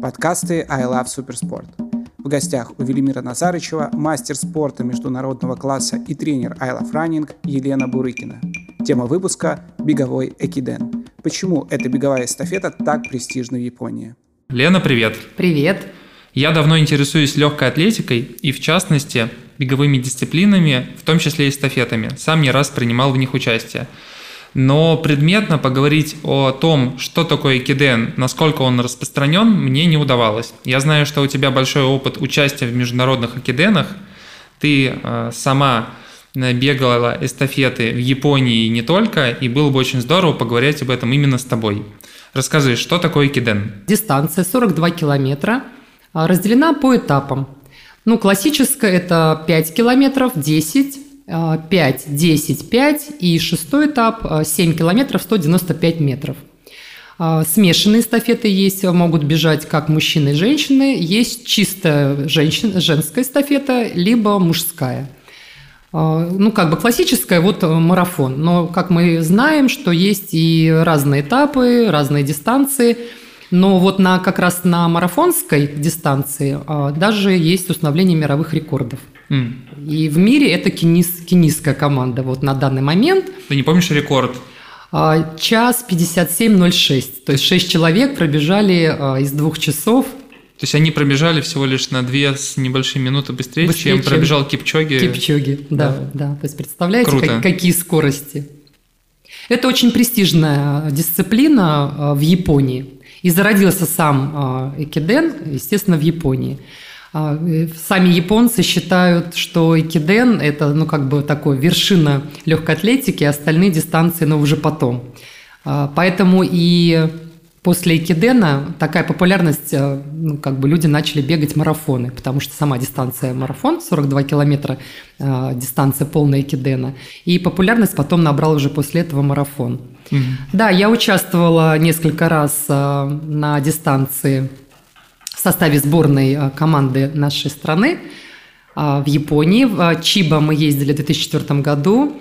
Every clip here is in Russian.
Подкасты I Love Суперспорт. В гостях у Велимира Назарычева мастер спорта международного класса и тренер I Love Running Елена Бурыкина. Тема выпуска – беговой экиден. Почему эта беговая эстафета так престижна в Японии? Лена, привет. Привет. Я давно интересуюсь легкой атлетикой и, в частности, беговыми дисциплинами, в том числе и эстафетами. Сам не раз принимал в них участие. Но предметно поговорить о том, что такое экиден, насколько он распространен, мне не удавалось. Я знаю, что у тебя большой опыт участия в международных экиденах. Ты э, сама бегала эстафеты в Японии и не только, и было бы очень здорово поговорить об этом именно с тобой. Расскажи, что такое экиден? Дистанция 42 километра, а, разделена по этапам. Ну, классическая – это 5 километров, 10, 5, 10, 5 и шестой этап 7 а, километров 195 метров. А, смешанные эстафеты есть, могут бежать как мужчины и женщины. Есть чисто женщин, женская эстафета, либо мужская. А, ну, как бы классическая, вот марафон. Но, как мы знаем, что есть и разные этапы, разные дистанции. Но вот на, как раз на марафонской дистанции даже есть установление мировых рекордов. Mm. И в мире это кенис, кенийская команда вот на данный момент. Ты не помнишь рекорд? А, час 57.06. То есть 6 человек пробежали а, из двух часов. То есть они пробежали всего лишь на две с небольшой минуты быстрее, быстрее чем, чем пробежал Кипчоги. Кипчоги, да, да. да. То есть представляете, как, какие скорости. Это очень престижная дисциплина в Японии. И зародился сам Экиден, естественно, в Японии. А, сами японцы считают, что экиден – это ну, как бы такой вершина легкой атлетики, а остальные дистанции, но уже потом. А, поэтому и после экидена такая популярность, ну, как бы люди начали бегать марафоны, потому что сама дистанция марафон, 42 километра, дистанция полная экидена, и популярность потом набрал уже после этого марафон. Mm-hmm. Да, я участвовала несколько раз на дистанции составе сборной э, команды нашей страны э, в Японии. В э, Чиба мы ездили в 2004 году.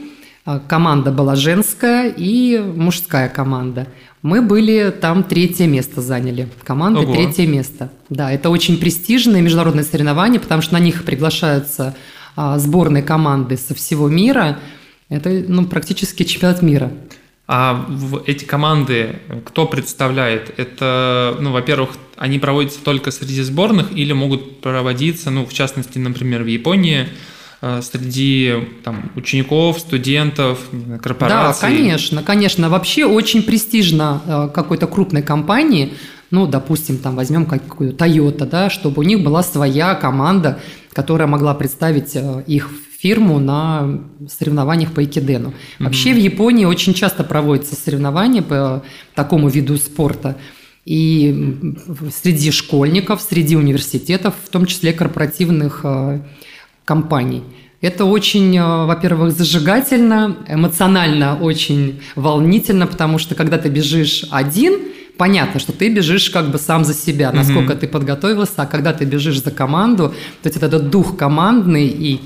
Команда была женская и мужская команда. Мы были там третье место заняли. Команда Ого. третье место. Да, это очень престижное международное соревнование, потому что на них приглашаются сборные команды со всего мира. Это ну, практически чемпионат мира. А в эти команды кто представляет? Это, ну, во-первых, они проводятся только среди сборных или могут проводиться, ну, в частности, например, в Японии, э, среди там, учеников, студентов, корпораций? Да, конечно, конечно. Вообще очень престижно э, какой-то крупной компании, ну, допустим, там возьмем какую-то Toyota, да, чтобы у них была своя команда, которая могла представить э, их фирму на соревнованиях по экидену. Вообще mm-hmm. в Японии очень часто проводятся соревнования по такому виду спорта. И среди школьников, среди университетов, в том числе корпоративных э, компаний. Это очень, э, во-первых, зажигательно, эмоционально очень волнительно, потому что когда ты бежишь один, понятно, что ты бежишь как бы сам за себя, насколько mm-hmm. ты подготовился, а когда ты бежишь за команду, то есть этот дух командный и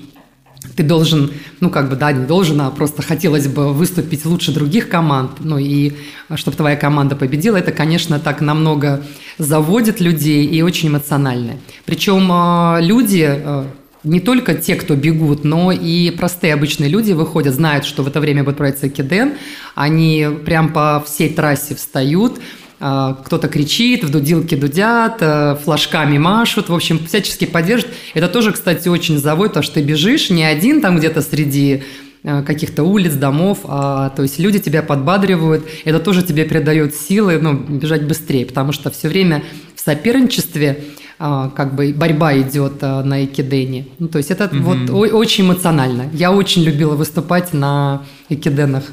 ты должен, ну как бы, да, не должен, а просто хотелось бы выступить лучше других команд, ну и а, чтобы твоя команда победила, это, конечно, так намного заводит людей и очень эмоционально. Причем а, люди, а, не только те, кто бегут, но и простые обычные люди выходят, знают, что в это время будет проводиться киден, они прям по всей трассе встают, кто-то кричит, в дудилке дудят, э, флажками машут, в общем, всячески поддерживают. Это тоже, кстати, очень заводит, потому что ты бежишь не один там где-то среди э, каких-то улиц, домов, а, то есть люди тебя подбадривают, это тоже тебе придает силы, ну, бежать быстрее, потому что все время в соперничестве а, как бы борьба идет а, на экидене. Ну, то есть это угу. вот очень эмоционально. Я очень любила выступать на экиденах.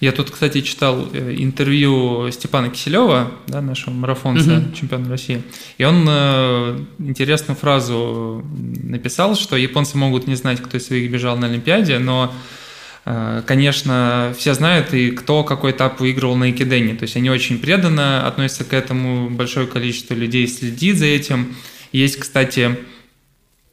Я тут, кстати, читал э, интервью Степана Киселева, да, нашего марафонца, угу. чемпиона России, и он э, интересную фразу написал, что японцы могут не знать, кто из своих бежал на Олимпиаде, но э, Конечно, все знают и кто какой этап выигрывал на Экидене. То есть они очень преданно относятся к этому, большое количество людей следит за этим. Есть, кстати,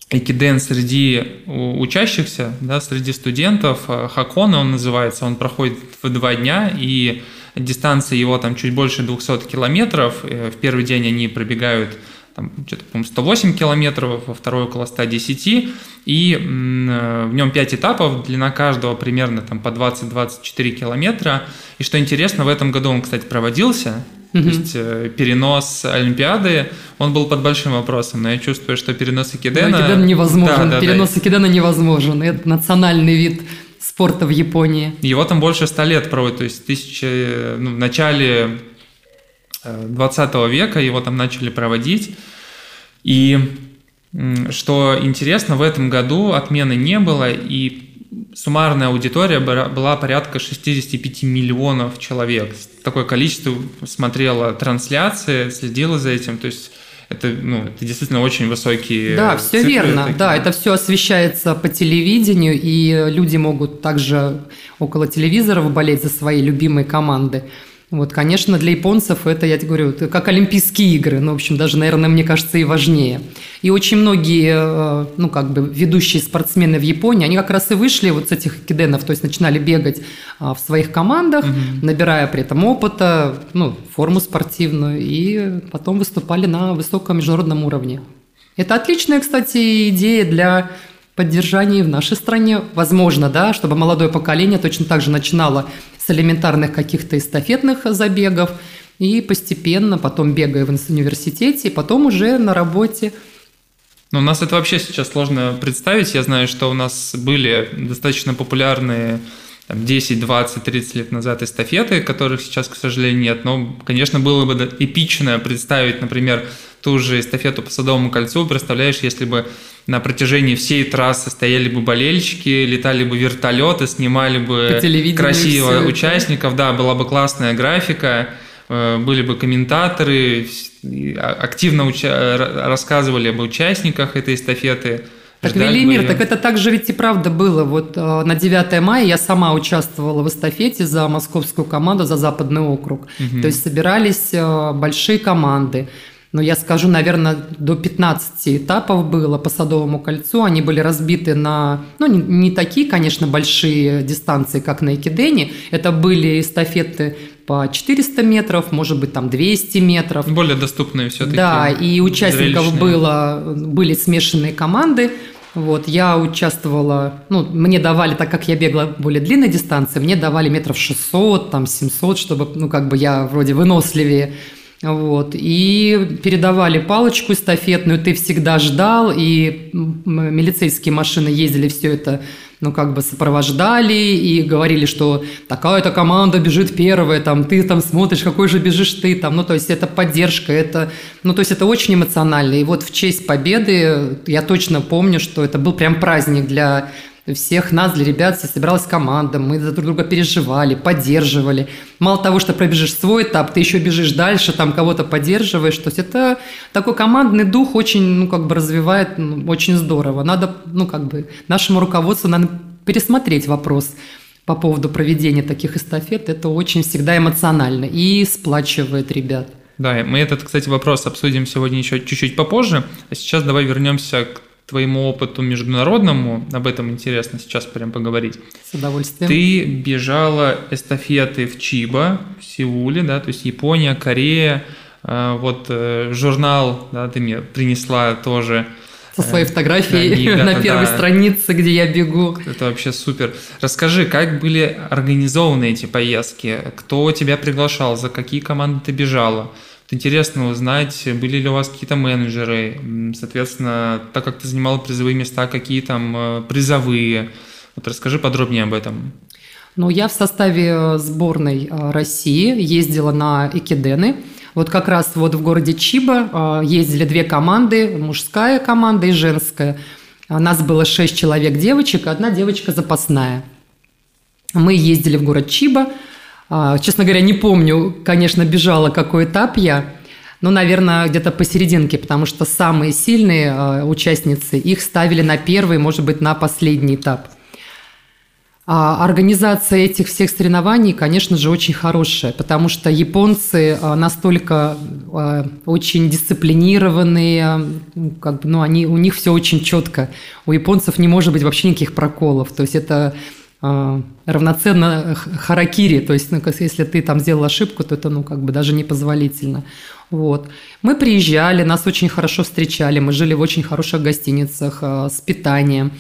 экиден среди учащихся, да, среди студентов. Э, Хакона он называется, он проходит в два дня, и дистанция его там чуть больше 200 километров. Э, в первый день они пробегают там что-то, по-моему, 108 километров, во второй около 110, и в нем 5 этапов, длина каждого примерно там по 20-24 километра. И что интересно, в этом году он, кстати, проводился, то есть э, перенос Олимпиады, он был под большим вопросом, но я чувствую, что перенос Экидена... Но Экиден невозможен, да, да, перенос да. Экидена невозможен, это национальный вид спорта в Японии. Его там больше ста лет проводят, то есть тысячи, ну, в начале 20 э, века его там начали проводить. И что интересно, в этом году отмены не было, и суммарная аудитория была порядка 65 миллионов человек. Такое количество смотрело трансляции, следило за этим. То есть это, ну, это действительно очень высокие Да, все цифры верно. Такие. Да, это все освещается по телевидению, и люди могут также около телевизоров болеть за свои любимые команды. Вот, конечно, для японцев это, я тебе говорю, это как Олимпийские игры, ну, в общем, даже, наверное, мне кажется, и важнее. И очень многие, э, ну, как бы, ведущие спортсмены в Японии, они как раз и вышли вот с этих киденов, то есть начинали бегать а, в своих командах, угу. набирая при этом опыта, ну, форму спортивную, и потом выступали на высоком международном уровне. Это отличная, кстати, идея для поддержания в нашей стране. Возможно, да, чтобы молодое поколение точно так же начинало с элементарных каких-то эстафетных забегов, и постепенно потом бегая в университете, и потом уже на работе. Но у нас это вообще сейчас сложно представить. Я знаю, что у нас были достаточно популярные там, 10, 20, 30 лет назад эстафеты, которых сейчас, к сожалению, нет. Но, конечно, было бы эпично представить, например, ту же эстафету по Садовому кольцу. Представляешь, если бы на протяжении всей трассы стояли бы болельщики, летали бы вертолеты, снимали бы красиво участников, да, была бы классная графика, э, были бы комментаторы, активно уча- рассказывали об участниках этой эстафеты. Так, Велимир, так это также ведь и правда было. Вот э, на 9 мая я сама участвовала в эстафете за московскую команду, за Западный округ. Угу. То есть собирались э, большие команды но я скажу, наверное, до 15 этапов было по Садовому кольцу. Они были разбиты на, ну, не, не такие, конечно, большие дистанции, как на Экидене. Это были эстафеты по 400 метров, может быть, там 200 метров. Более доступные все-таки. Да, и участников было, были смешанные команды. Вот, я участвовала, ну, мне давали, так как я бегала более длинной дистанции, мне давали метров 600, там, 700, чтобы, ну, как бы я вроде выносливее вот. И передавали палочку эстафетную, ты всегда ждал, и милицейские машины ездили все это, ну, как бы сопровождали и говорили, что такая-то команда бежит первая, там, ты там смотришь, какой же бежишь ты, там, ну, то есть это поддержка, это, ну, то есть это очень эмоционально. И вот в честь победы я точно помню, что это был прям праздник для всех нас, для ребят, собиралась команда, мы за друг друга переживали, поддерживали. Мало того, что пробежишь свой этап, ты еще бежишь дальше, там кого-то поддерживаешь. То есть это такой командный дух очень, ну, как бы развивает ну, очень здорово. Надо, ну, как бы нашему руководству надо пересмотреть вопрос по поводу проведения таких эстафет. Это очень всегда эмоционально и сплачивает ребят. Да, мы этот, кстати, вопрос обсудим сегодня еще чуть-чуть попозже. А сейчас давай вернемся к твоему опыту международному, об этом интересно сейчас прям поговорить. С удовольствием. Ты бежала эстафеты в Чиба, в Сеуле, да, то есть Япония, Корея, а, вот э, журнал, да, ты мне принесла тоже. Со своей э, фотографией да, на первой да. странице, где я бегу. Это вообще супер. Расскажи, как были организованы эти поездки? Кто тебя приглашал? За какие команды ты бежала? Интересно узнать, были ли у вас какие-то менеджеры, соответственно, так как ты занимала призовые места, какие там э, призовые. Вот расскажи подробнее об этом. Ну, я в составе э, сборной э, России ездила на Экидены. Вот как раз вот в городе Чиба ездили две команды, мужская команда и женская. У нас было шесть человек девочек, одна девочка запасная. Мы ездили в город Чиба, честно говоря, не помню, конечно, бежала какой этап я, но, наверное, где-то посерединке, потому что самые сильные а, участницы, их ставили на первый, может быть, на последний этап. А организация этих всех соревнований, конечно же, очень хорошая, потому что японцы настолько очень дисциплинированные, как бы, ну, они, у них все очень четко. У японцев не может быть вообще никаких проколов. То есть это равноценно харакири, то есть, ну, если ты там сделал ошибку, то это, ну, как бы даже непозволительно. Вот. Мы приезжали, нас очень хорошо встречали, мы жили в очень хороших гостиницах э, с питанием.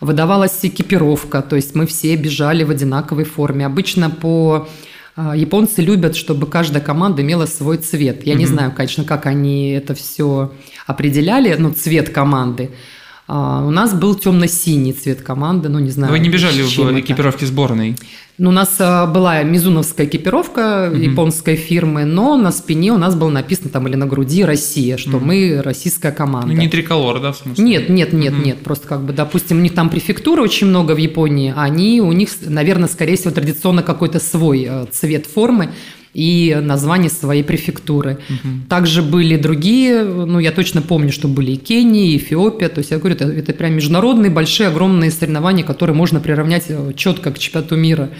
Выдавалась экипировка, то есть мы все бежали в одинаковой форме. Обычно по э, Японцы любят, чтобы каждая команда имела свой цвет. Я mm-hmm. не знаю, конечно, как они это все определяли, ну, цвет команды. А, у нас был темно-синий цвет команды, ну не знаю. Вы не бежали в экипировке сборной? Ну, у нас а, была мизуновская экипировка угу. японской фирмы, но на спине у нас было написано там или на груди Россия, что угу. мы российская команда. Ну, не триколор, да, в смысле? Нет, нет, нет, угу. нет. Просто как бы, допустим, у них там префектура очень много в Японии, они, у них, наверное, скорее всего, традиционно какой-то свой э, цвет формы и название своей префектуры. Угу. Также были другие, ну, я точно помню, что были и Кения, и Эфиопия. То есть, я говорю, это, это прям международные, большие, огромные соревнования, которые можно приравнять э, четко к чемпионату мира.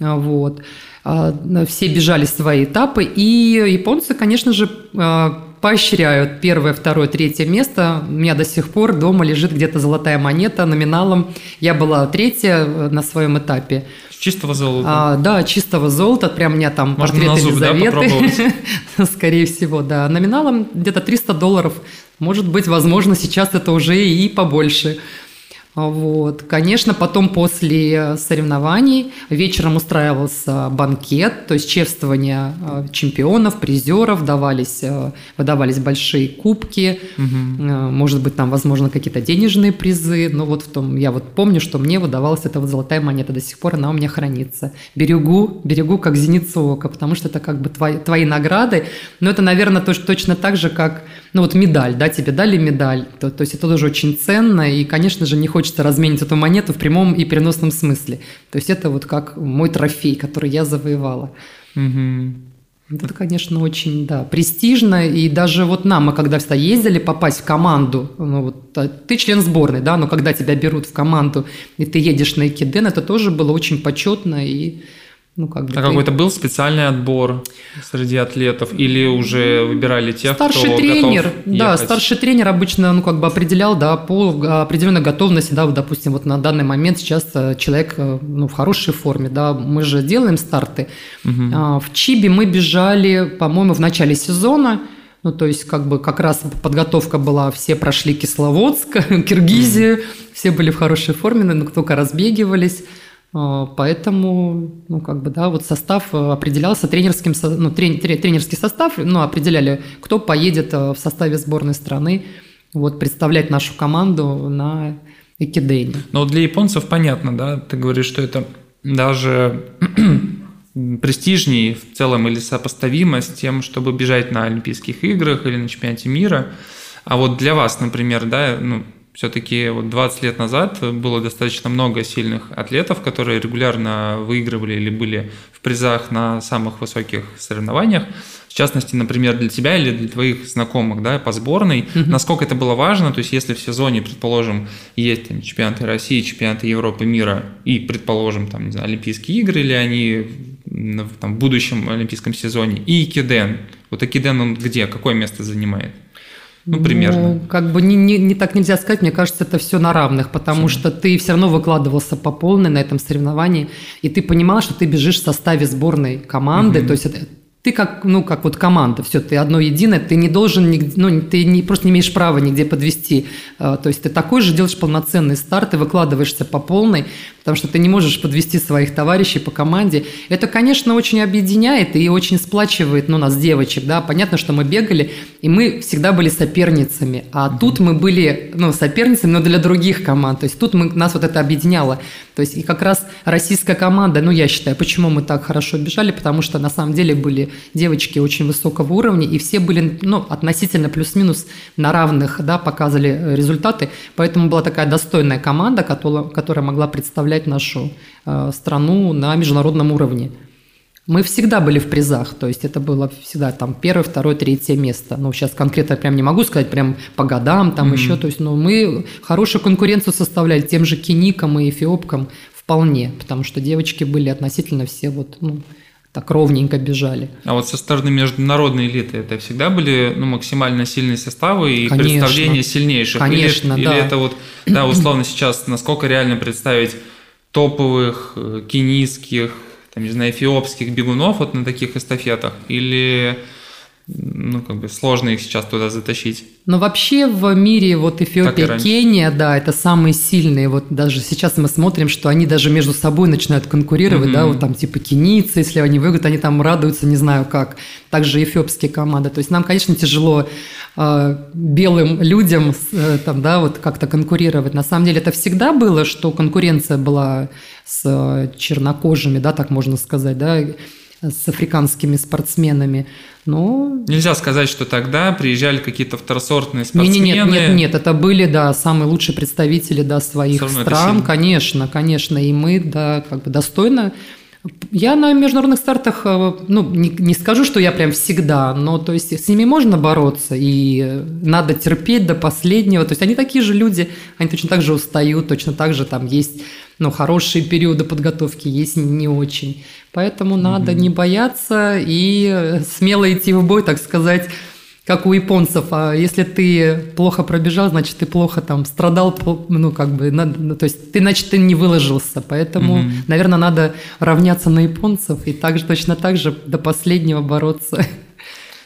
А, вот. А, все бежали свои этапы, и японцы, конечно же, а, поощряют первое, второе, третье место. У меня до сих пор дома лежит где-то золотая монета номиналом. Я была третья э, на своем этапе. Чистого золота? А, да, чистого золота. Прям у меня там Можно портрет зуб, Елизаветы. Да, Скорее всего, да. Номиналом где-то 300 долларов. Может быть, возможно, сейчас это уже и побольше. Вот. Конечно, потом после соревнований вечером устраивался банкет, то есть чествование э, чемпионов, призеров, давались, э, выдавались большие кубки, угу. может быть, там, возможно, какие-то денежные призы. Но вот в том, я вот помню, что мне выдавалась эта вот золотая монета, до сих пор она у меня хранится. Берегу, берегу как зеницу ока, потому что это как бы твои, твои награды. Но это, наверное, точно так же, как ну вот медаль, да, тебе дали медаль, то, то есть это тоже очень ценно, и, конечно же, не хочется разменить эту монету в прямом и переносном смысле. То есть это вот как мой трофей, который я завоевала. Угу. Это, конечно, очень, да, престижно. И даже вот нам, мы когда всегда ездили попасть в команду, ну вот а, ты член сборной, да, но когда тебя берут в команду, и ты едешь на Экиден, это тоже было очень почетно и ну, как бы а ты... какой-то был специальный отбор среди атлетов или уже выбирали тех, старший кто тренер, готов да, ехать? старший тренер обычно, ну, как бы определял, да, по определенной готовности, да, вот, допустим, вот на данный момент сейчас э, человек, э, ну, в хорошей форме, да, мы же делаем старты. Угу. В Чибе мы бежали, по-моему, в начале сезона, ну, то есть, как бы, как раз подготовка была, все прошли Кисловодск, Киргизию, mm все были в хорошей форме, но только разбегивались. А, поэтому, ну, как бы, да, вот состав э, определялся тренерским, ну, тренерский состав, ну, определяли, кто поедет э, в составе сборной страны, вот, представлять нашу команду на Экидейне. Но для японцев понятно, да, ты говоришь, что это даже престижнее в целом или сопоставимо с тем, чтобы бежать на Олимпийских играх или на чемпионате мира. А вот для вас, например, да, ну, все-таки вот 20 лет назад было достаточно много сильных атлетов, которые регулярно выигрывали или были в призах на самых высоких соревнованиях. В частности, например, для тебя или для твоих знакомых да, по сборной, mm-hmm. насколько это было важно, то есть если в сезоне, предположим, есть там, чемпионаты России, чемпионаты Европы, мира и, предположим, там, не знаю, Олимпийские игры, или они там, в будущем Олимпийском сезоне, и Киден. Вот Акиден он где, какое место занимает? Ну, примерно. Ну, как бы не, не, не так нельзя сказать, мне кажется, это все на равных, потому все. что ты все равно выкладывался по полной на этом соревновании, и ты понимал, что ты бежишь в составе сборной команды, угу. то есть это, ты как, ну, как вот команда, все, ты одно единое, ты не должен, ну, ты не, просто не имеешь права нигде подвести. А, то есть ты такой же делаешь полноценный старт, ты выкладываешься по полной, потому что ты не можешь подвести своих товарищей по команде. Это, конечно, очень объединяет и очень сплачивает, ну, нас, девочек, да. Понятно, что мы бегали, и мы всегда были соперницами, а mm-hmm. тут мы были, ну, соперницами, но для других команд. То есть тут мы, нас вот это объединяло. То есть и как раз российская команда, ну, я считаю, почему мы так хорошо бежали, потому что на самом деле были девочки очень высокого уровня, и все были, ну, относительно плюс-минус на равных, да, показывали э, результаты. Поэтому была такая достойная команда, которая, которая могла представлять нашу э, страну на международном уровне. Мы всегда были в призах, то есть это было всегда там первое, второе, третье место. Ну, сейчас конкретно прям не могу сказать, прям по годам там mm-hmm. еще, то есть, но мы хорошую конкуренцию составляли тем же киникам и эфиопкам вполне, потому что девочки были относительно все вот, ну, так ровненько бежали. А вот со стороны международной элиты это всегда были ну, максимально сильные составы и Конечно. представления сильнейших? Конечно, или, да. Или это вот, да, условно сейчас, насколько реально представить топовых э, кенийских, там, не знаю, эфиопских бегунов вот на таких эстафетах? Или ну, как бы сложно их сейчас туда затащить. Но вообще в мире вот Эфиопия, Кения, да, это самые сильные. Вот даже сейчас мы смотрим, что они даже между собой начинают конкурировать, mm-hmm. да, вот там типа кенийцы, если они выиграют, они там радуются, не знаю как. Также эфиопские команды. То есть нам, конечно, тяжело э, белым людям э, там, да, вот как-то конкурировать. На самом деле это всегда было, что конкуренция была с э, чернокожими, да, так можно сказать, да, с африканскими спортсменами. Но... Нельзя сказать, что тогда приезжали какие-то второсортные спортсмены. Нет, нет, нет, нет, это были, да, самые лучшие представители, да, своих стран, конечно, конечно, и мы, да, как бы достойно я на международных стартах, э, ну, не, не скажу, что я прям всегда, но то есть с ними можно бороться, и надо терпеть до последнего. То есть они такие же люди, они точно так же устают, точно так же там есть ну, хорошие периоды подготовки, есть не очень. Поэтому mm-hmm. надо не бояться и смело идти в бой, так сказать, как у японцев. А если ты плохо пробежал, значит, ты плохо там страдал, ну, как бы, ну, то есть ты, значит, ты не выложился. Поэтому, mm-hmm. наверное, надо равняться на японцев и также точно так же до последнего бороться.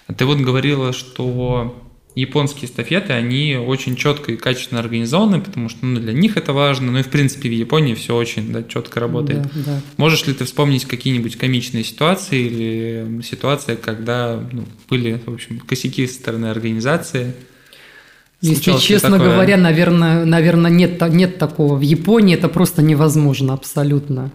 А ты вот говорила, что японские эстафеты, они очень четко и качественно организованы, потому что ну, для них это важно. Ну и в принципе в Японии все очень да, четко работает. Да, да. Можешь ли ты вспомнить какие-нибудь комичные ситуации или ситуации, когда ну, были, в общем, косяки со стороны организации? Если честно такое? говоря, наверное, наверное нет, нет такого. В Японии это просто невозможно абсолютно.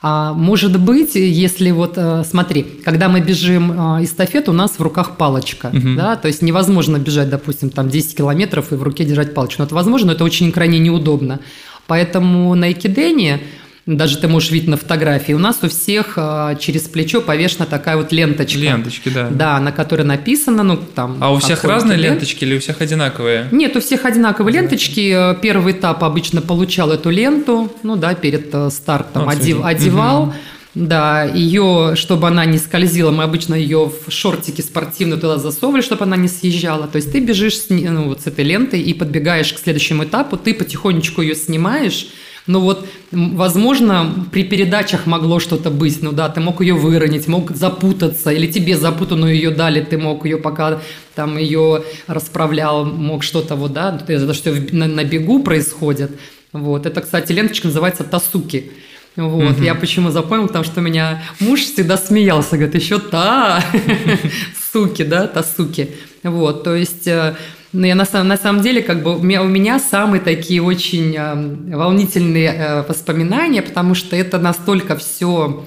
А может быть, если вот, э, смотри, когда мы бежим э, эстафету, у нас в руках палочка, угу. да, то есть невозможно бежать, допустим, там 10 километров и в руке держать палочку. Но это возможно, но это очень крайне неудобно. Поэтому на экидене даже ты можешь видеть на фотографии, у нас у всех а, через плечо повешена такая вот ленточка. Ленточки, да. Да, на которой написано, ну там... А у всех разные лент. ленточки или у всех одинаковые? Нет, у всех одинаковые да. ленточки. Первый этап обычно получал эту ленту, ну да, перед э, стартом вот, одев, одевал. Угу. Да, ее, чтобы она не скользила, мы обычно ее в шортики спортивные туда засовывали, чтобы она не съезжала. То есть ты бежишь с, ну, вот с этой лентой и подбегаешь к следующему этапу, ты потихонечку ее снимаешь, ну вот, возможно, при передачах могло что-то быть. Ну да, ты мог ее выронить, мог запутаться, или тебе запутанную ее дали, ты мог ее пока там ее расправлял, мог что-то вот, да, это что на, на бегу происходит. Вот. Это, кстати, ленточка называется «Тасуки». Вот, угу. я почему запомнил, потому что у меня муж всегда смеялся, говорит, еще та, суки, да, та суки. Вот, то есть э, но я на, на самом деле, как бы у меня, у меня самые такие очень э, волнительные э, воспоминания, потому что это настолько все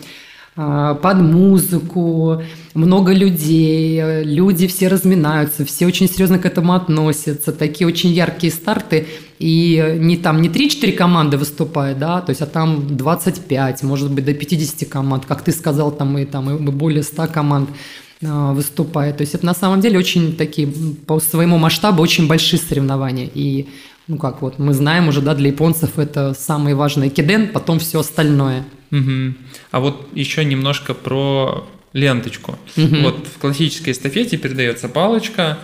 под музыку, много людей, люди все разминаются, все очень серьезно к этому относятся, такие очень яркие старты, и не там не 3-4 команды выступают, да, то есть, а там 25, может быть, до 50 команд, как ты сказал, там и, там, и более 100 команд. А, выступает. То есть это на самом деле очень такие, по своему масштабу, очень большие соревнования. И, ну как вот, мы знаем уже, да, для японцев это самый важный киден, потом все остальное. Угу. А вот еще немножко про ленточку. Угу. Вот в классической эстафете передается палочка,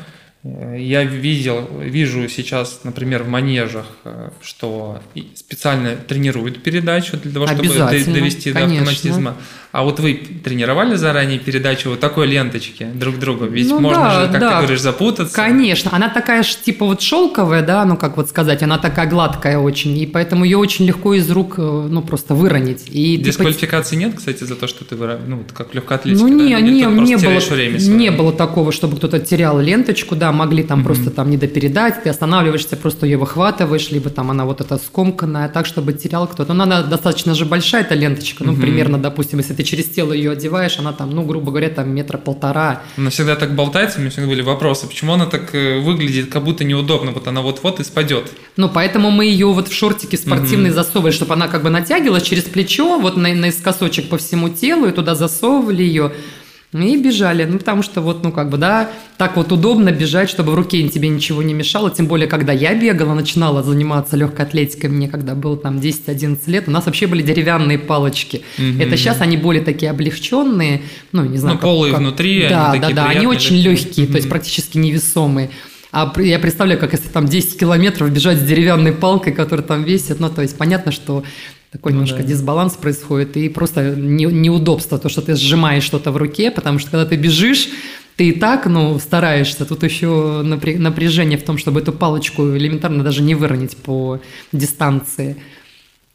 я видел, вижу сейчас, например, в манежах, э, что специально тренируют передачу для того, чтобы довести до автоматизма. А вот вы тренировали заранее передачу вот такой ленточки друг другу? Ведь ну, можно да, же, как да. ты говоришь, запутаться. Конечно. Она такая же типа вот шелковая, да, ну как вот сказать, она такая гладкая очень, и поэтому ее очень легко из рук, э, ну просто выронить. И Дисквалификации ты... нет, кстати, за то, что ты ну вот как легкая атлетика? Ну не, да? не, не было, время не было такого, чтобы кто-то терял ленточку, да, могли там mm-hmm. просто там не допередать, ты останавливаешься, просто ее выхватываешь, либо там она вот эта скомканная, так, чтобы терял кто-то. Но она достаточно же большая, эта ленточка, ну, mm-hmm. примерно, допустим, если ты через тело ее одеваешь, она там, ну, грубо говоря, там метра полтора. Она всегда так болтается, у меня всегда были вопросы, почему она так э, выглядит, как будто неудобно, вот она вот-вот и спадет. Ну, поэтому мы ее вот в шортики спортивные mm-hmm. засовывали, чтобы она как бы натягивалась через плечо, вот на, наискосочек по всему телу, и туда засовывали ее. И бежали, ну, потому что вот, ну, как бы, да, так вот удобно бежать, чтобы в руке тебе ничего не мешало, тем более, когда я бегала, начинала заниматься легкой атлетикой, мне когда было там 10-11 лет, у нас вообще были деревянные палочки. Угу. Это сейчас они более такие облегченные, ну, не знаю. Ну, полые как... внутри, Да, да, да, они очень легкие, угу. то есть практически невесомые. А я представляю, как если там 10 километров бежать с деревянной палкой, которая там весит. Ну, то есть понятно, что такой ну, немножко да. дисбаланс происходит, и просто не, неудобство, то, что ты сжимаешь что-то в руке, потому что когда ты бежишь, ты и так, ну, стараешься, тут еще напряжение в том, чтобы эту палочку элементарно даже не выронить по дистанции.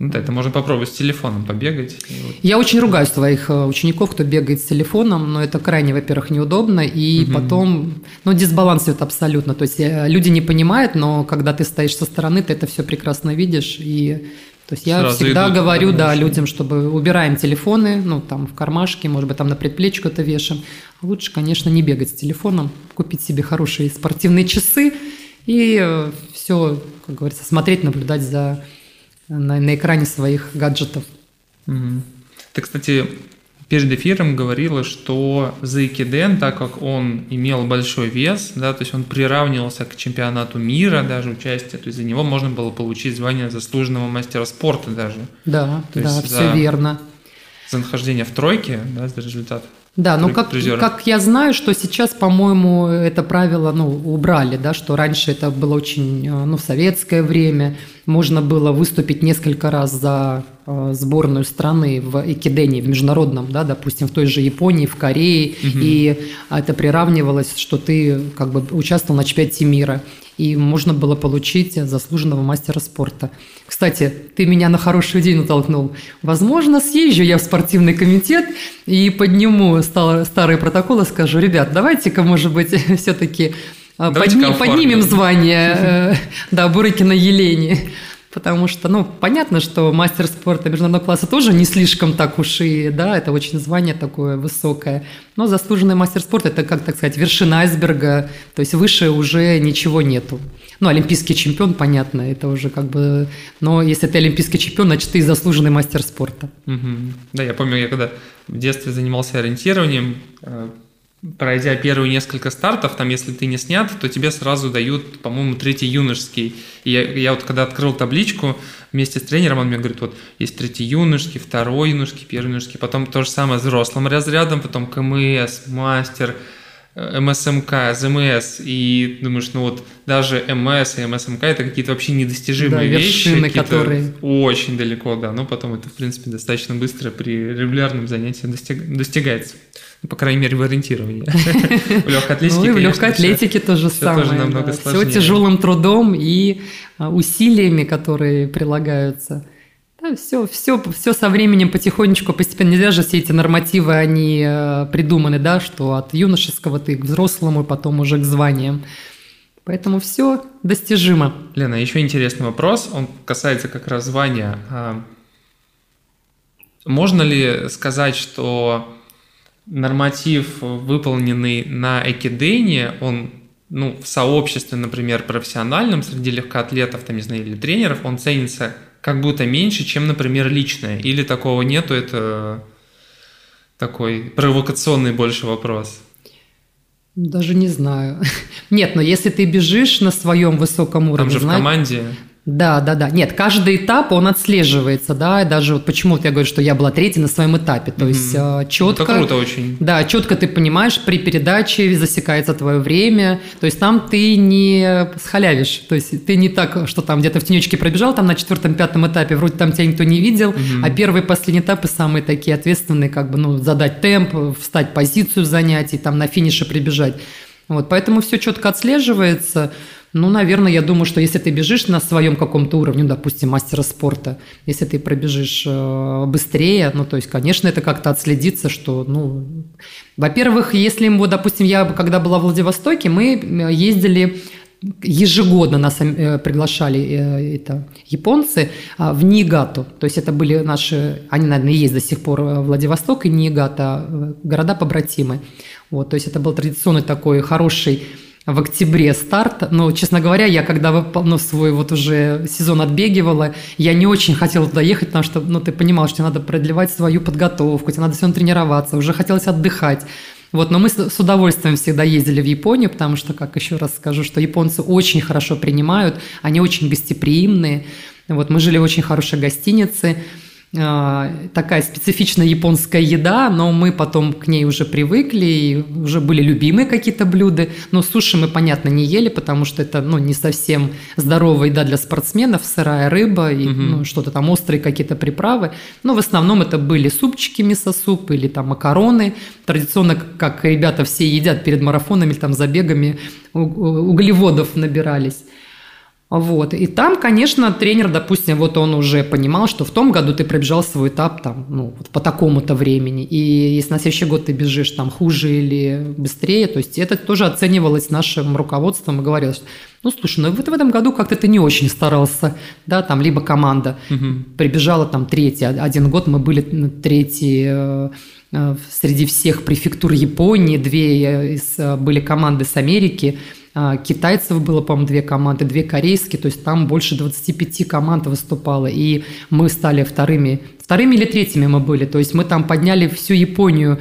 Ну да, это можно попробовать с телефоном побегать. Я очень ругаю своих э, учеников, кто бегает с телефоном, но это крайне, во-первых, неудобно, и угу. потом, ну, дисбаланс идет абсолютно. То есть э, люди не понимают, но когда ты стоишь со стороны, ты это все прекрасно видишь, и то есть я Сразу всегда идут, говорю, да, людям, чтобы убираем телефоны, ну, там, в кармашке, может быть, там на предплечье это вешаем. Лучше, конечно, не бегать с телефоном, купить себе хорошие спортивные часы и э, все, как говорится, смотреть, наблюдать за на, на экране своих гаджетов. Угу. Ты, кстати, перед эфиром говорила, что Зайкиден, так как он имел большой вес, да, то есть он приравнивался к чемпионату мира даже участие, то есть за него можно было получить звание заслуженного мастера спорта даже. Да, то да, все верно. За нахождение в тройке, да, за результат. Да, ну как, как я знаю, что сейчас, по-моему, это правило ну, убрали, да, что раньше это было очень, э, ну, в советское время, можно было выступить несколько раз за э, сборную страны в экидене, в международном, да, допустим, в той же Японии, в Корее, угу. и это приравнивалось, что ты как бы участвовал на чемпионате мира и можно было получить заслуженного мастера спорта. Кстати, ты меня на хорошую идею натолкнул. Возможно, съезжу я в спортивный комитет и подниму старые протоколы, скажу, ребят, давайте-ка, может быть, все-таки а, подни, поднимем звание э, да, Бурыкина Елене. Потому что, ну, понятно, что мастер спорта международного класса тоже не слишком так уж и, да, это очень звание такое высокое. Но заслуженный мастер спорта – это, как так сказать, вершина айсберга, то есть выше уже ничего нету. Ну, олимпийский чемпион, понятно, это уже как бы… Но если ты олимпийский чемпион, значит, ты заслуженный мастер спорта. Угу. Да, я помню, я когда в детстве занимался ориентированием, э, пройдя первые несколько стартов, там, если ты не снят, то тебе сразу дают, по-моему, третий юношеский. И я, я вот когда открыл табличку вместе с тренером, он мне говорит, вот есть третий юношеский, второй юношеский, первый юношеский, потом то же самое с взрослым разрядом, потом КМС, мастер, МСМК, ЗМС, и думаешь, ну вот даже МС и МСМК это какие-то вообще недостижимые да, вещи, которые очень далеко, да, но потом это, в принципе, достаточно быстро при регулярном занятии достиг... достигается. Ну, по крайней мере, в ориентировании. В легкой атлетике, Ну, и в легкой атлетике то же самое. Все тяжелым трудом и а, усилиями, которые прилагаются. Все, все, все со временем потихонечку, постепенно. Нельзя же все эти нормативы, они э, придуманы, да, что от юношеского ты к взрослому, потом уже к званиям. Поэтому все достижимо. Лена, еще интересный вопрос. Он касается как раз звания. А, можно ли сказать, что норматив, выполненный на Экидене, он ну, в сообществе, например, профессиональном, среди легкоатлетов, там, не знаю, или тренеров, он ценится как будто меньше, чем, например, личное. Или такого нету, это такой провокационный больше вопрос. Даже не знаю. Нет, но если ты бежишь на своем высоком уровне... Там же в команде... Да, да, да. Нет, каждый этап, он отслеживается, да, и даже вот почему я говорю, что я была третьей на своем этапе, то mm-hmm. есть а, четко... Это круто очень. Да, четко ты понимаешь, при передаче засекается твое время, то есть там ты не схалявишь, то есть ты не так, что там где-то в тенечке пробежал, там на четвертом-пятом этапе, вроде там тебя никто не видел, mm-hmm. а первые и последние этапы самые такие ответственные, как бы, ну, задать темп, встать позицию занятий, там на финише прибежать. Вот, поэтому все четко отслеживается, ну, наверное, я думаю, что если ты бежишь на своем каком-то уровне, допустим, мастера спорта, если ты пробежишь э, быстрее, ну, то есть, конечно, это как-то отследится, что, ну, во-первых, если, вот, допустим, я, когда была в Владивостоке, мы э, ездили ежегодно нас э, приглашали это японцы а, в Ниигату. То есть это были наши, они, наверное, есть до сих пор Владивосток и Ниигата, города побратимы. Вот, то есть это был традиционный такой хороший в октябре старт. Но, честно говоря, я когда ну, свой вот уже сезон отбегивала, я не очень хотела туда ехать, потому что, ну, ты понимал, что тебе надо продлевать свою подготовку, тебе надо все равно тренироваться, уже хотелось отдыхать. Вот, но мы с удовольствием всегда ездили в Японию, потому что, как еще раз скажу, что японцы очень хорошо принимают, они очень гостеприимные. Вот, мы жили в очень хорошей гостинице, такая специфичная японская еда, но мы потом к ней уже привыкли, и уже были любимые какие-то блюда. Но суши мы, понятно, не ели, потому что это ну, не совсем здоровая еда для спортсменов, сырая рыба и угу. ну, что-то там острые какие-то приправы. Но в основном это были супчики, мисо-суп или там макароны. Традиционно, как ребята все едят перед марафонами там забегами, углеводов набирались. Вот. И там, конечно, тренер, допустим, вот он уже понимал, что в том году ты пробежал свой этап там, ну, вот по такому-то времени. И если на следующий год ты бежишь там хуже или быстрее, то есть это тоже оценивалось нашим руководством и говорилось, что ну, слушай, ну вот в этом году как-то ты не очень старался, да, там, либо команда угу. прибежала там третий, один год мы были третий э, э, среди всех префектур Японии, две э, из, были команды с Америки, а, китайцев было, по-моему, две команды, две корейские, то есть там больше 25 команд выступало, и мы стали вторыми, вторыми или третьими мы были, то есть мы там подняли всю Японию,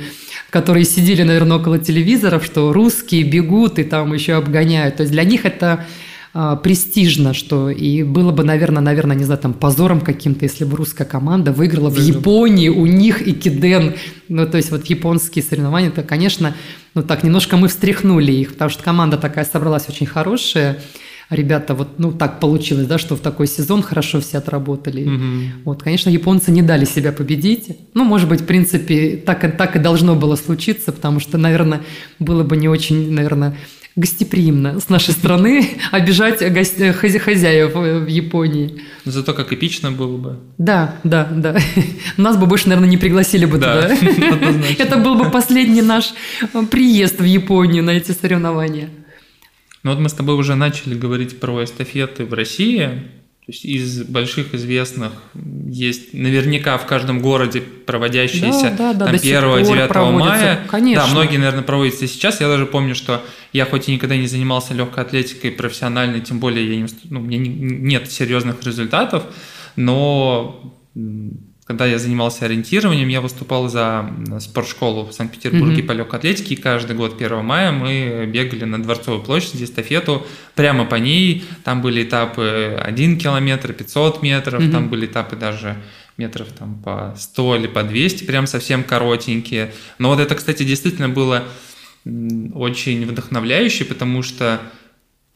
которые сидели, наверное, около телевизоров, что русские бегут и там еще обгоняют, то есть для них это а, престижно, что и было бы, наверное, наверное, не знаю, там позором каким-то, если бы русская команда выиграла в Японии, у них и Киден, ну, то есть вот японские соревнования, это, конечно, ну, так немножко мы встряхнули их, потому что команда такая собралась очень хорошая, ребята, вот, ну, так получилось, да, что в такой сезон хорошо все отработали. Угу. Вот, конечно, японцы не дали себя победить. Ну, может быть, в принципе, так, так и должно было случиться, потому что, наверное, было бы не очень, наверное, гостеприимно с нашей стороны обижать гостя, хозяев в Японии. Зато как эпично было бы. Да, да, да. Нас бы больше, наверное, не пригласили бы туда. Это был бы последний наш приезд в Японию на эти соревнования. Ну вот мы с тобой уже начали говорить про эстафеты в России. Есть из больших известных есть наверняка в каждом городе проводящиеся да, да, да, там 1-9 мая. Конечно. Да, многие, наверное, проводятся сейчас. Я даже помню, что я хоть и никогда не занимался легкой атлетикой профессиональной, тем более я не, ну, у меня нет серьезных результатов, но когда я занимался ориентированием, я выступал за спортшколу в Санкт-Петербурге mm-hmm. по легкой атлетике, и каждый год 1 мая мы бегали на Дворцовой площади эстафету прямо по ней. Там были этапы 1 километр, 500 метров, mm-hmm. там были этапы даже метров там по 100 или по 200, прям совсем коротенькие. Но вот это, кстати, действительно было очень вдохновляюще, потому что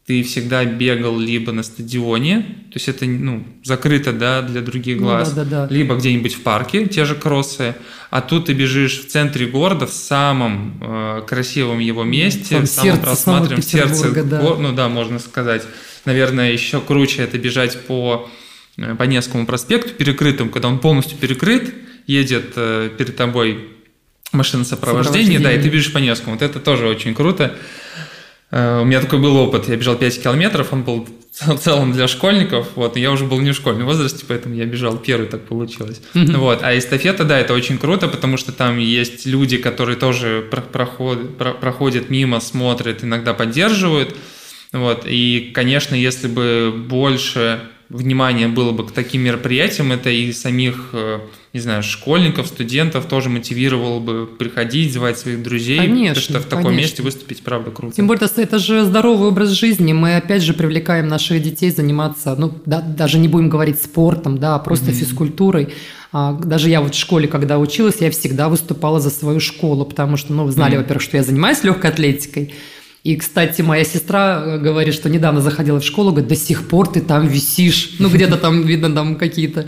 ты всегда бегал либо на стадионе, то есть это ну, закрыто да, для других ну глаз, ну, да, да, да. либо где-нибудь в парке, те же кроссы, а тут ты бежишь в центре города, в самом э, красивом его месте, в самом просматриваемом сердце, да. Гор, ну да, можно сказать. Наверное, еще круче это бежать по, э, по Невскому проспекту перекрытым, когда он полностью перекрыт, едет э, перед тобой машина сопровождения, да, и ты бежишь по Невскому. Вот это тоже очень круто. Э, у меня такой был опыт. Я бежал 5 километров, он был в целом для школьников, вот, и я уже был не в школьном возрасте, поэтому я бежал первый, так получилось. Mm-hmm. Вот, а эстафета, да, это очень круто, потому что там есть люди, которые тоже проход, проходят мимо, смотрят, иногда поддерживают, вот, и, конечно, если бы больше внимания было бы к таким мероприятиям, это и самих э, не знаю, школьников, студентов тоже мотивировало бы приходить, звать своих друзей. Конечно, потому что в таком конечно. месте выступить, правда, круто. Тем более, это же здоровый образ жизни. Мы, опять же, привлекаем наших детей заниматься, ну, да, даже не будем говорить спортом, да, а просто mm-hmm. физкультурой. А, даже я вот в школе, когда училась, я всегда выступала за свою школу, потому что, ну, знали, mm-hmm. во-первых, что я занимаюсь легкой атлетикой, и, кстати, моя сестра э, говорит, что недавно заходила в школу, говорит, до сих пор ты там висишь. Ну, где-то там видно там какие-то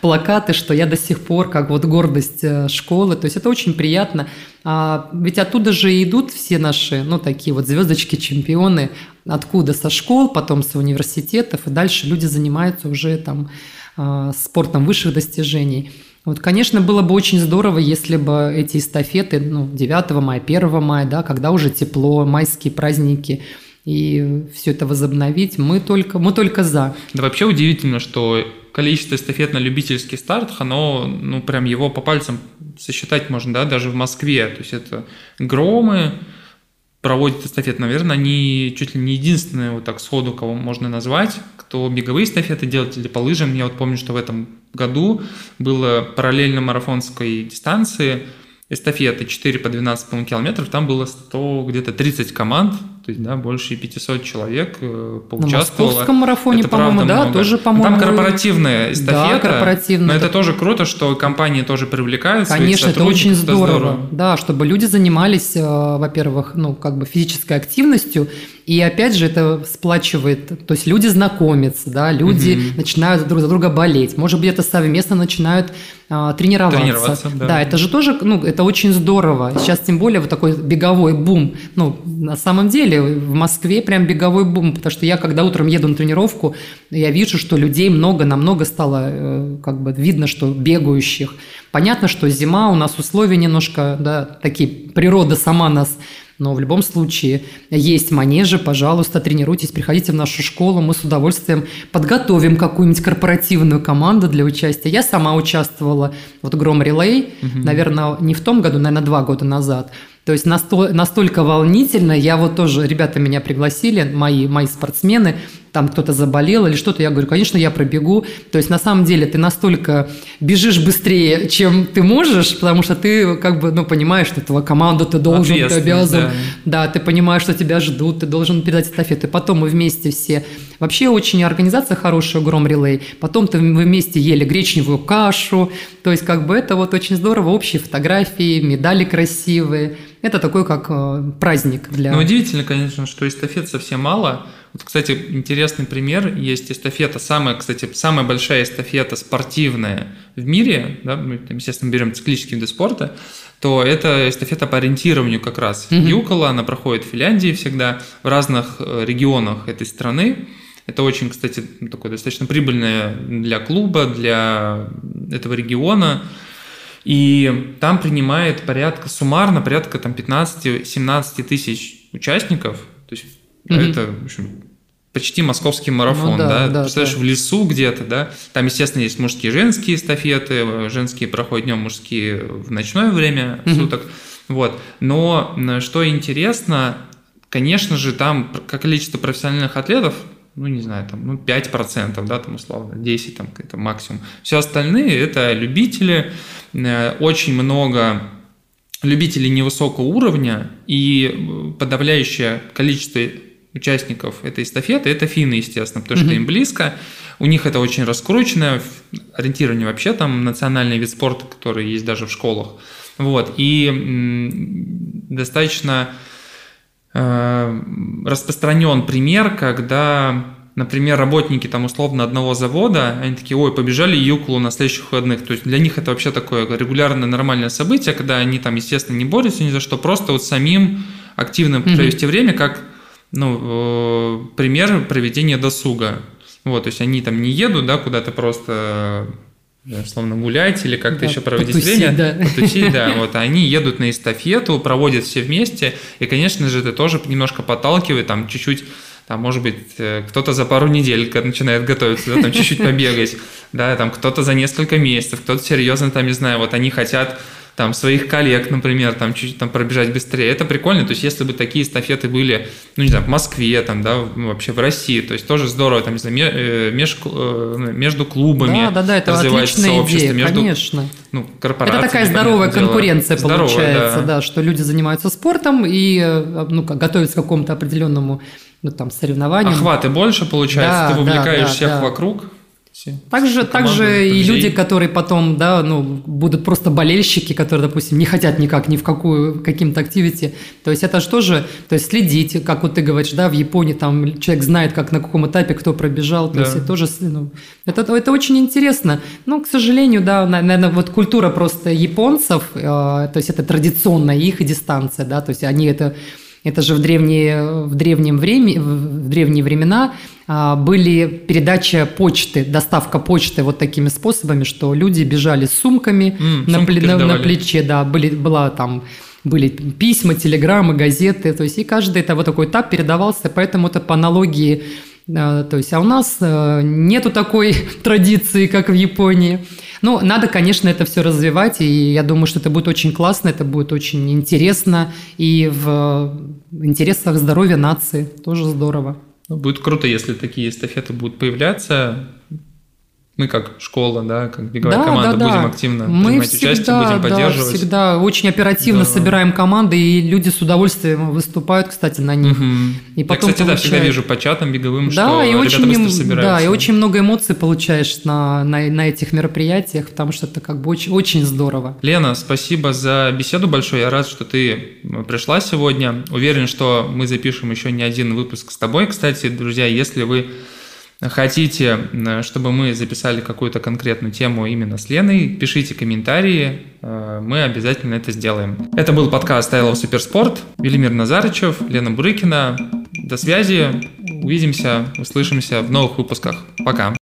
плакаты, что я до сих пор как вот гордость э, школы. То есть это очень приятно. А ведь оттуда же идут все наши, ну, такие вот звездочки, чемпионы. Откуда? Со школ, потом с университетов. И дальше люди занимаются уже там а, спортом высших достижений. Вот, конечно, было бы очень здорово, если бы эти эстафеты, ну, 9 мая, 1 мая, да, когда уже тепло, майские праздники, и все это возобновить, мы только, мы только за. Да вообще удивительно, что количество эстафет на любительский старт, оно, ну, прям его по пальцам сосчитать можно, да, даже в Москве. То есть это громы, проводят эстафет, наверное, они чуть ли не единственные вот так сходу, кого можно назвать, кто беговые эстафеты делает или по лыжам. Я вот помню, что в этом году было параллельно марафонской дистанции эстафеты 4 по 12 километров, там было 100, где-то 30 команд, то есть, да, больше 500 человек э, поучаствовало. На московском марафоне, по-моему, да, много. тоже, по-моему. Там корпоративная эстафета. Да, корпоративная. Но это тоже круто, что компании тоже привлекают Конечно, это очень здорово. здорово. Да, чтобы люди занимались, э, во-первых, ну, как бы физической активностью, и опять же это сплачивает, то есть люди знакомятся, да, люди угу. начинают друг за друга болеть, может быть, это совместно начинают а, тренироваться. Тренироваться, да. Да, это же тоже, ну, это очень здорово. Сейчас тем более вот такой беговой бум. Ну, на самом деле в Москве прям беговой бум, потому что я, когда утром еду на тренировку, я вижу, что людей много, намного стало, э, как бы видно, что бегающих. Понятно, что зима, у нас условия немножко, да, такие, природа сама нас но в любом случае есть манежи, пожалуйста, тренируйтесь, приходите в нашу школу, мы с удовольствием подготовим какую-нибудь корпоративную команду для участия. Я сама участвовала вот Гром Релей, угу. наверное, не в том году, наверное, два года назад. То есть настолько волнительно, я вот тоже, ребята меня пригласили, мои, мои спортсмены, там кто-то заболел или что-то, я говорю, конечно, я пробегу. То есть на самом деле ты настолько бежишь быстрее, чем ты можешь, потому что ты как бы, ну, понимаешь, что твоя команда, ты должен, ты обязан. Да. да, ты понимаешь, что тебя ждут, ты должен передать эстафету. Потом мы вместе все. Вообще очень организация хорошая, Гром Релей. Потом ты, мы вместе ели гречневую кашу. То есть как бы это вот очень здорово. Общие фотографии, медали красивые. Это такой как э, праздник для... Ну, удивительно, конечно, что эстафет совсем мало. Вот, кстати, интересный пример. Есть эстафета, самая, кстати, самая большая эстафета спортивная в мире, да, мы, естественно, берем циклические виды спорта, то это эстафета по ориентированию как раз. Mm-hmm. Юкола, она проходит в Финляндии всегда, в разных э, регионах этой страны. Это очень, кстати, такое достаточно прибыльное для клуба, для этого региона. И там принимает порядка, суммарно порядка там 15-17 тысяч участников. Mm-hmm. это, в общем, почти московский марафон, ну, да, да? да Представляешь, да. в лесу где-то, да? Там, естественно, есть мужские и женские эстафеты, женские проходят днем, мужские в ночное время mm-hmm. суток. Вот. Но что интересно, конечно же, там количество профессиональных атлетов ну, не знаю, там, ну, 5%, да, там, условно, 10, там, это максимум. Все остальные – это любители, э, очень много любителей невысокого уровня, и подавляющее количество участников этой эстафеты – это финны, естественно, потому что им близко, у них это очень раскручено, ориентирование вообще там национальный вид спорта, который есть даже в школах. Вот, и достаточно Э, распространен пример, когда, например, работники там условно одного завода, они такие, ой, побежали Юклу на следующих выходных. То есть для них это вообще такое регулярное нормальное событие, когда они там, естественно, не борются ни за что, просто вот самим активно mm-hmm. провести время, как ну, э, пример проведения досуга. Вот, то есть они там не едут, да, куда-то просто условно гулять или как-то да, еще проводить потусить, время, да. потусить, да, вот они едут на эстафету, проводят все вместе, и, конечно же, это тоже немножко подталкивает, там чуть-чуть там, может быть, э, кто-то за пару недель начинает готовиться, да, там чуть-чуть побегать, да, там кто-то за несколько месяцев, кто-то серьезно, там, не знаю, вот они хотят там своих коллег, например, там чуть там пробежать быстрее. Это прикольно. То есть, если бы такие эстафеты были, ну, не знаю, в Москве, там, да, вообще в России, то есть тоже здорово, там, не знаю, э, меж, э, ну, между клубами да, да, да, это сообщество, идея, между конечно. Ну, корпорациями. Это такая здоровая конкуренция дело. получается, здоровая, да. да, что люди занимаются спортом и э, ну, готовятся к какому-то определенному ну, там, соревнованию. Охваты больше получается, да, ты вовлекаешь да, да, всех да. вокруг все. Также, также и люди, которые потом, да, ну, будут просто болельщики, которые, допустим, не хотят никак ни в какую каким-то активити. То есть это же тоже, то есть следить, как вот ты говоришь, да, в Японии там человек знает, как на каком этапе кто пробежал, то да. есть это тоже, ну, это, это очень интересно. Но, к сожалению, да, наверное, вот культура просто японцев, э, то есть это традиционная их дистанция, да, то есть они это это же в древние, в древнем время, в древние времена были передача почты, доставка почты вот такими способами, что люди бежали с сумками mm, на, пле, на, на плече, да, были, была там были письма, телеграммы, газеты, то есть и каждый это вот такой этап передавался, поэтому это по аналогии, а, то есть, а у нас а, нету такой традиции, как в Японии. Ну, надо, конечно, это все развивать, и я думаю, что это будет очень классно, это будет очень интересно, и в интересах здоровья нации тоже здорово. Ну, будет круто, если такие эстафеты будут появляться. Мы как школа, да, как беговая да, команда да, будем да. активно мы принимать всегда, участие, будем поддерживать. Да, всегда очень оперативно Здорово. собираем команды, и люди с удовольствием выступают, кстати, на них. Угу. И потом Я, кстати, получают... да, всегда вижу по чатам беговым, да, что и очень, быстро собираются. Да, и очень много эмоций получаешь на, на, на этих мероприятиях, потому что это как бы очень, очень здорово. Лена, спасибо за беседу большое. Я рад, что ты пришла сегодня. Уверен, что мы запишем еще не один выпуск с тобой. Кстати, друзья, если вы хотите, чтобы мы записали какую-то конкретную тему именно с Леной, пишите комментарии, э, мы обязательно это сделаем. Это был подкаст I Love Суперспорт. Велимир Назарычев, Лена Бурыкина. До связи, увидимся, услышимся в новых выпусках. Пока.